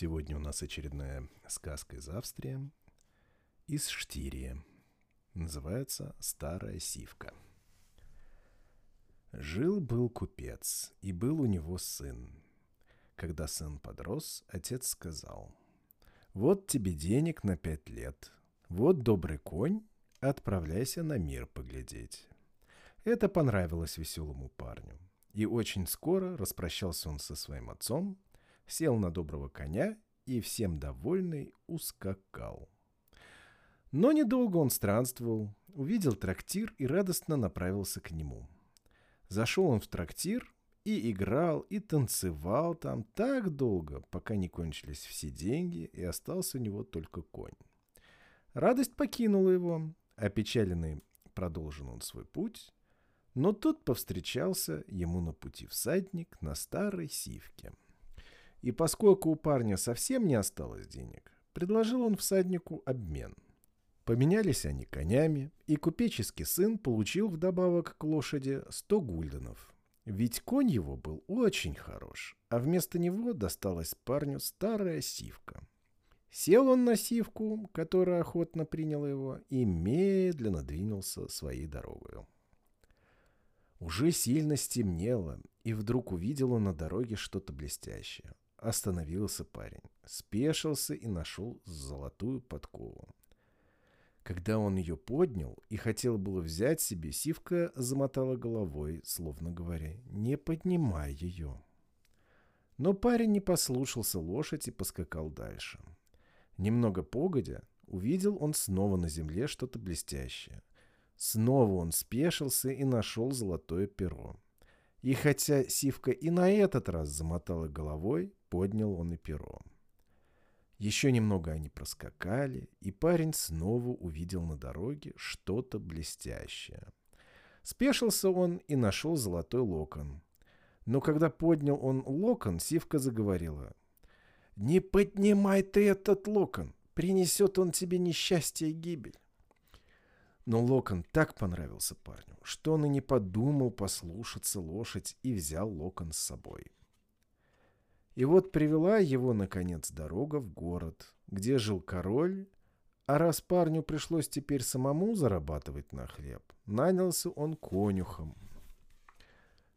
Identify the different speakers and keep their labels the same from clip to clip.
Speaker 1: Сегодня у нас очередная сказка из Австрии, из Штирии. Называется «Старая сивка». Жил-был купец, и был у него сын. Когда сын подрос, отец сказал, «Вот тебе денег на пять лет, вот добрый конь, отправляйся на мир поглядеть». Это понравилось веселому парню. И очень скоро распрощался он со своим отцом, сел на доброго коня и, всем довольный, ускакал. Но недолго он странствовал, увидел трактир и радостно направился к нему. Зашел он в трактир и играл, и танцевал там так долго, пока не кончились все деньги, и остался у него только конь. Радость покинула его, опечаленный продолжил он свой путь, но тут повстречался ему на пути всадник на старой сивке. И поскольку у парня совсем не осталось денег, предложил он всаднику обмен. Поменялись они конями, и купеческий сын получил вдобавок к лошади 100 гульденов. Ведь конь его был очень хорош, а вместо него досталась парню старая сивка. Сел он на сивку, которая охотно приняла его, и медленно двинулся своей дорогой. Уже сильно стемнело, и вдруг увидел он на дороге что-то блестящее. Остановился парень, спешился и нашел золотую подкову. Когда он ее поднял и хотел было взять себе, Сивка замотала головой, словно говоря, «Не поднимай ее». Но парень не послушался лошадь и поскакал дальше. Немного погодя, увидел он снова на земле что-то блестящее. Снова он спешился и нашел золотое перо. И хотя Сивка и на этот раз замотала головой, поднял он и перо. Еще немного они проскакали, и парень снова увидел на дороге что-то блестящее. Спешился он и нашел золотой локон. Но когда поднял он локон, Сивка заговорила. «Не поднимай ты этот локон, принесет он тебе несчастье и гибель». Но Локон так понравился парню, что он и не подумал послушаться лошадь и взял Локон с собой. И вот привела его, наконец, дорога в город, где жил король, а раз парню пришлось теперь самому зарабатывать на хлеб, нанялся он конюхом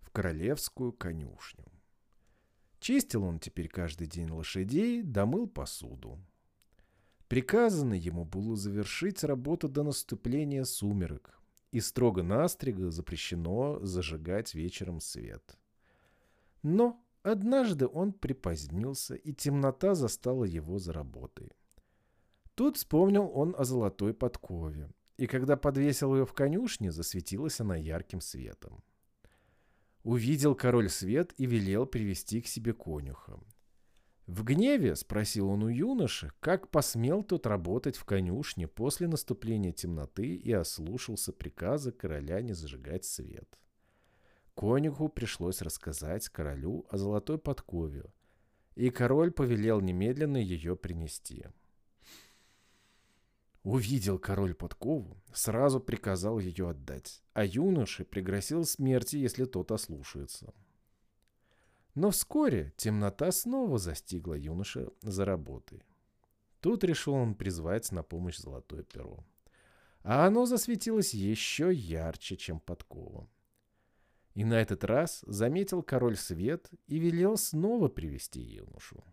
Speaker 1: в королевскую конюшню. Чистил он теперь каждый день лошадей, домыл посуду. Приказано ему было завершить работу до наступления сумерек, и строго-настрого запрещено зажигать вечером свет. Но однажды он припозднился, и темнота застала его за работой. Тут вспомнил он о золотой подкове, и когда подвесил ее в конюшне, засветилась она ярким светом. Увидел король свет и велел привести к себе конюха. В гневе спросил он у юноши, как посмел тот работать в конюшне после наступления темноты и ослушался приказа короля не зажигать свет. Конюху пришлось рассказать королю о золотой подкове, и король повелел немедленно ее принести. Увидел король подкову, сразу приказал ее отдать, а юноше пригрозил смерти, если тот ослушается. Но вскоре темнота снова застигла юноша за работой. Тут решил он призвать на помощь золотое перо. А оно засветилось еще ярче, чем подкова. И на этот раз заметил король свет и велел снова привести юношу.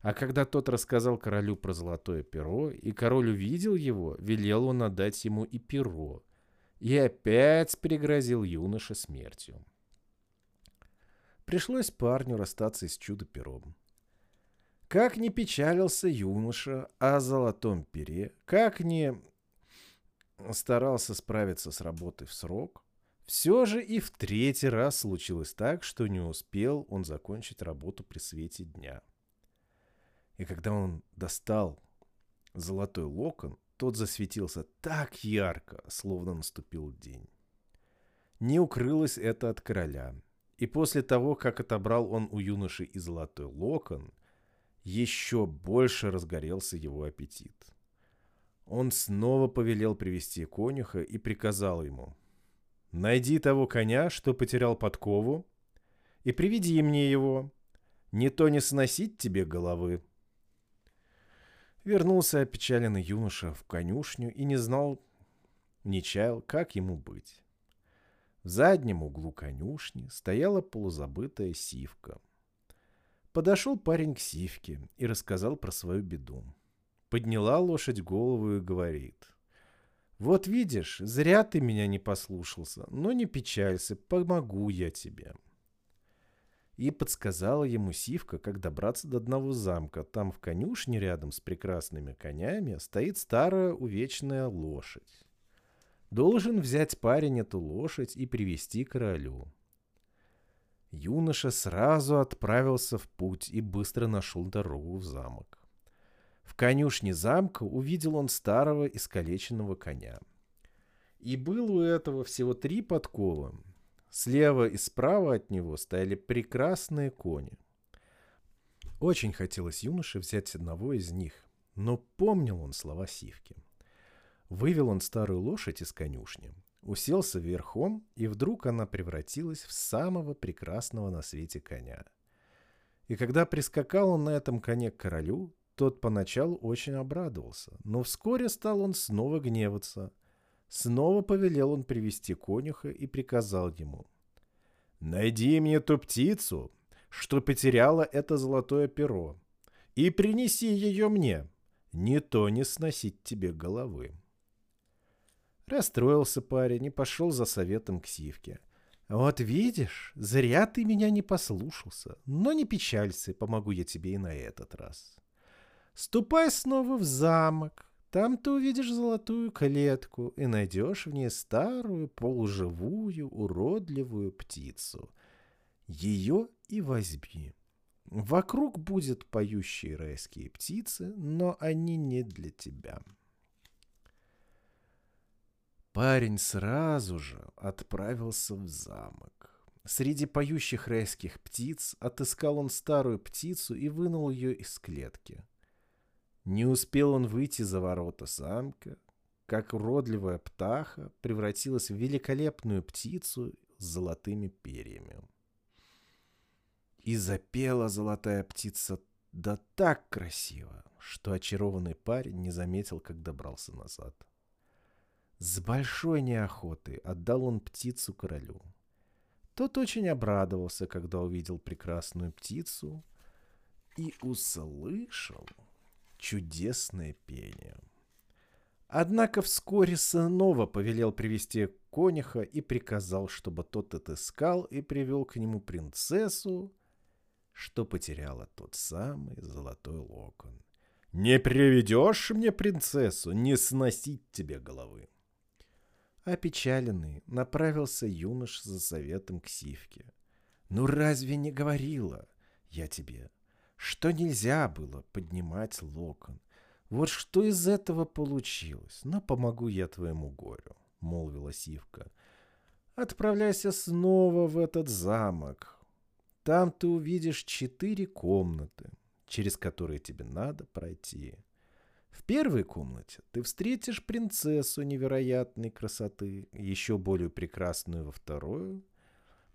Speaker 1: А когда тот рассказал королю про золотое перо, и король увидел его, велел он отдать ему и перо, и опять пригрозил юноше смертью. Пришлось парню расстаться с чудо-пером. Как не печалился юноша о золотом пере, как не старался справиться с работой в срок, все же и в третий раз случилось так, что не успел он закончить работу при свете дня. И когда он достал золотой локон, тот засветился так ярко, словно наступил день. Не укрылось это от короля, и после того, как отобрал он у юноши и золотой локон, еще больше разгорелся его аппетит. Он снова повелел привести конюха и приказал ему, «Найди того коня, что потерял подкову, и приведи мне его, не то не сносить тебе головы». Вернулся опечаленный юноша в конюшню и не знал, не чаял, как ему быть. В заднем углу конюшни стояла полузабытая сивка. Подошел парень к сивке и рассказал про свою беду. Подняла лошадь голову и говорит. «Вот видишь, зря ты меня не послушался, но не печалься, помогу я тебе». И подсказала ему Сивка, как добраться до одного замка. Там в конюшне рядом с прекрасными конями стоит старая увечная лошадь. Должен взять парень эту лошадь и привести королю. Юноша сразу отправился в путь и быстро нашел дорогу в замок. В конюшне замка увидел он старого искалеченного коня. И было у этого всего три подкова. Слева и справа от него стояли прекрасные кони. Очень хотелось юноше взять одного из них, но помнил он слова Сивки. Вывел он старую лошадь из конюшни, уселся верхом, и вдруг она превратилась в самого прекрасного на свете коня. И когда прискакал он на этом коне к королю, тот поначалу очень обрадовался, но вскоре стал он снова гневаться. Снова повелел он привести конюха и приказал ему. «Найди мне ту птицу, что потеряла это золотое перо, и принеси ее мне, не то не сносить тебе головы». Расстроился парень и пошел за советом к Сивке. «Вот видишь, зря ты меня не послушался, но не печалься, помогу я тебе и на этот раз. Ступай снова в замок, там ты увидишь золотую клетку и найдешь в ней старую, полуживую, уродливую птицу. Ее и возьми. Вокруг будут поющие райские птицы, но они не для тебя». Парень сразу же отправился в замок. Среди поющих райских птиц отыскал он старую птицу и вынул ее из клетки. Не успел он выйти за ворота замка, как уродливая птаха превратилась в великолепную птицу с золотыми перьями. И запела золотая птица да так красиво, что очарованный парень не заметил, как добрался назад. С большой неохотой отдал он птицу королю. Тот очень обрадовался, когда увидел прекрасную птицу и услышал чудесное пение. Однако вскоре снова повелел привести конюха и приказал, чтобы тот отыскал и привел к нему принцессу, что потеряла тот самый золотой локон. «Не приведешь мне принцессу, не сносить тебе головы!» Опечаленный, направился юнош за советом к Сивке. «Ну разве не говорила я тебе, что нельзя было поднимать локон? Вот что из этого получилось? Но помогу я твоему горю», — молвила Сивка. «Отправляйся снова в этот замок. Там ты увидишь четыре комнаты, через которые тебе надо пройти. В первой комнате ты встретишь принцессу невероятной красоты, еще более прекрасную во вторую,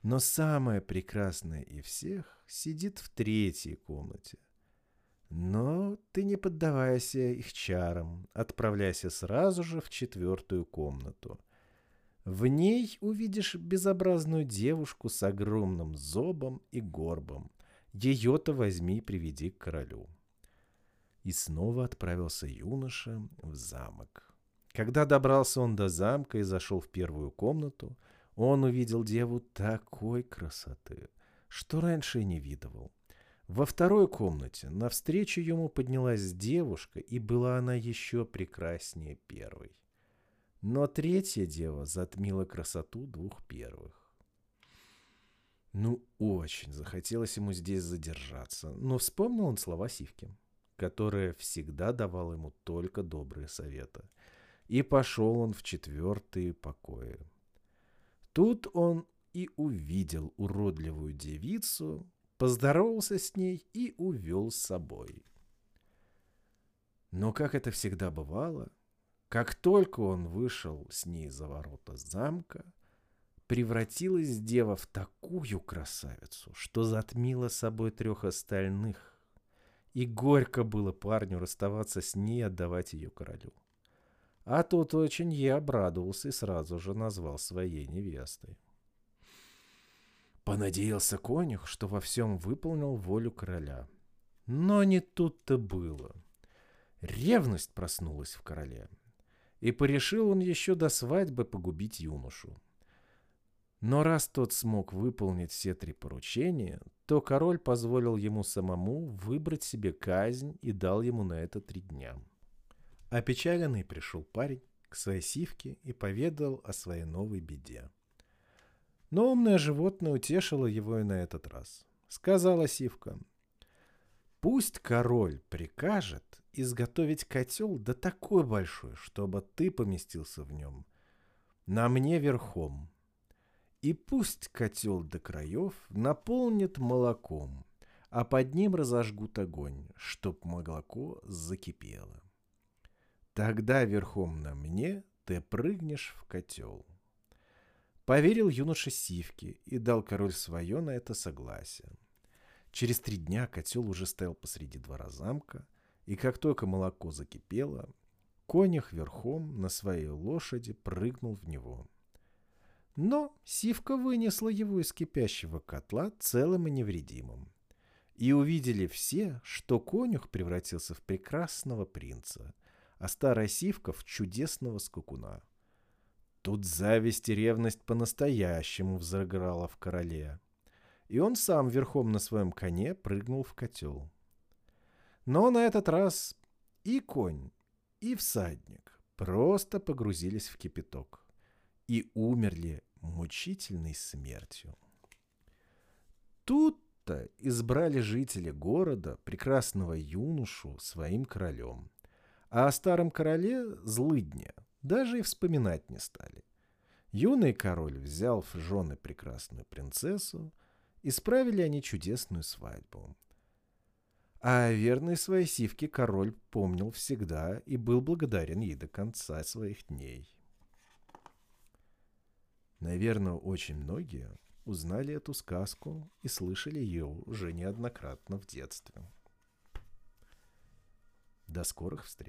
Speaker 1: но самая прекрасная из всех сидит в третьей комнате. Но ты не поддавайся их чарам, отправляйся сразу же в четвертую комнату. В ней увидишь безобразную девушку с огромным зобом и горбом. Ее-то возьми и приведи к королю. И снова отправился юноша в замок. Когда добрался он до замка и зашел в первую комнату, он увидел деву такой красоты, что раньше и не видывал. Во второй комнате навстречу ему поднялась девушка, и была она еще прекраснее первой. Но третья дева затмила красоту двух первых. Ну, очень захотелось ему здесь задержаться, но вспомнил он слова Сивки которая всегда давала ему только добрые советы. И пошел он в четвертые покои. Тут он и увидел уродливую девицу, поздоровался с ней и увел с собой. Но, как это всегда бывало, как только он вышел с ней за ворота замка, превратилась дева в такую красавицу, что затмила собой трех остальных И горько было парню расставаться с ней и отдавать ее королю. А тот очень ей обрадовался и сразу же назвал своей невестой. Понадеялся конюх, что во всем выполнил волю короля. Но не тут-то было. Ревность проснулась в короле. И порешил он еще до свадьбы погубить юношу. Но раз тот смог выполнить все три поручения, то король позволил ему самому выбрать себе казнь и дал ему на это три дня. Опечаленный пришел парень к своей сивке и поведал о своей новой беде. Но умное животное утешило его и на этот раз. Сказала сивка, «Пусть король прикажет изготовить котел да такой большой, чтобы ты поместился в нем, на мне верхом. И пусть котел до краев наполнит молоком, а под ним разожгут огонь, чтоб молоко закипело. Тогда верхом на мне ты прыгнешь в котел. Поверил юноша Сивке и дал король свое на это согласие. Через три дня котел уже стоял посреди двора замка, и как только молоко закипело, конях верхом на своей лошади прыгнул в него. Но Сивка вынесла его из кипящего котла целым и невредимым. И увидели все, что конюх превратился в прекрасного принца, а старая Сивка в чудесного скакуна. Тут зависть и ревность по-настоящему взыграла в короле. И он сам верхом на своем коне прыгнул в котел. Но на этот раз и конь, и всадник просто погрузились в кипяток и умерли мучительной смертью. Тут-то избрали жители города прекрасного юношу своим королем, а о старом короле злыдня даже и вспоминать не стали. Юный король взял в жены прекрасную принцессу, и справили они чудесную свадьбу. А верной своей сивке король помнил всегда и был благодарен ей до конца своих дней. Наверное, очень многие узнали эту сказку и слышали ее уже неоднократно в детстве. До скорых встреч!